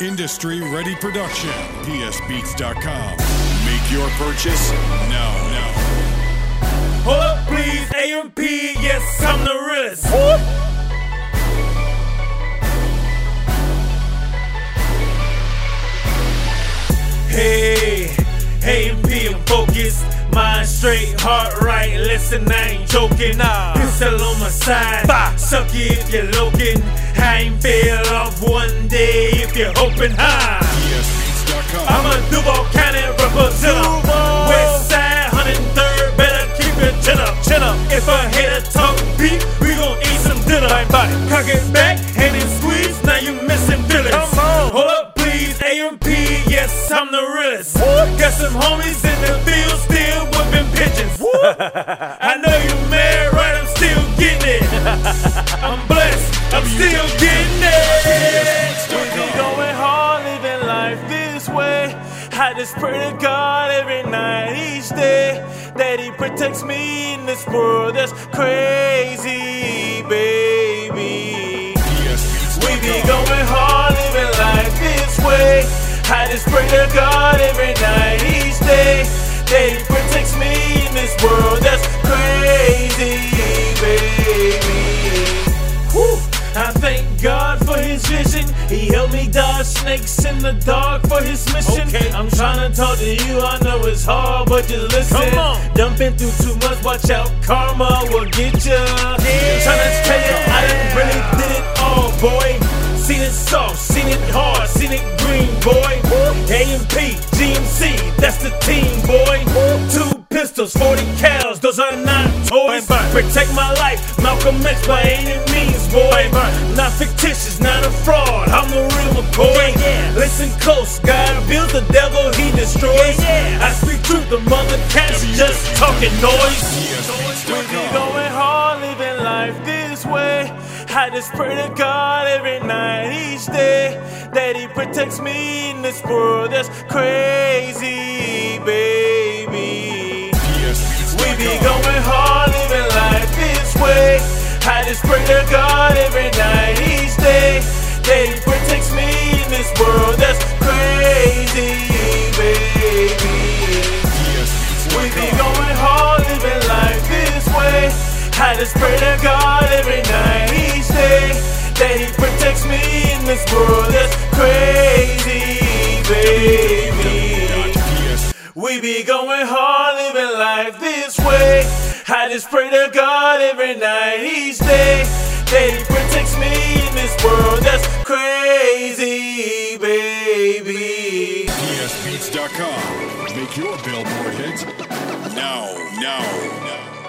Industry ready production. PSBeats.com. Make your purchase now. Hold up, please, AMP. Yes, I'm straight, heart right. Listen, I ain't joking. Nah. Pistol on my side. Bah. Suck it if you're looking. I ain't fail off one day if you're hoping high. I'm a Duval County representative. The field, still whipping pigeons. I know you mad, right? I'm still getting it. I'm blessed, I'm still getting it. We be going hard, living life this way. I just pray to God every night, each day, that He protects me in this world that's crazy, I just pray to God every night, each day, that He protects me in this world that's crazy, baby. Whew. I thank God for his vision. He helped me dodge snakes in the dark for his mission. Okay. I'm trying to talk to you. I know it's hard, but just listen. Come on. Been through too much. Watch out, karma will get ya. Seen it soft, seen it hard, seen it green, boy. AMP, GMC, that's the team, boy. Two pistols, 40 cows, those are not toys. Protect my life, Malcolm X by any means, boy. Not fictitious, not a fraud, I'm the real McCoy. Listen close, God builds the devil, he destroys. I speak truth, the mother cats just talking noise. We be going hard, living life. I just pray to God every night, each day, that He protects me in this world that's crazy, baby. We be going hard, living life this way. I just pray to God every night, each day, that He protects me I just pray to God every night, each day, that He protects me in this world that's crazy, baby. We be going hard, living life this way. I just pray to God every night, each day, that He protects me in this world that's crazy, baby. PSBeats.com. Make your billboard hit now. Now. Now.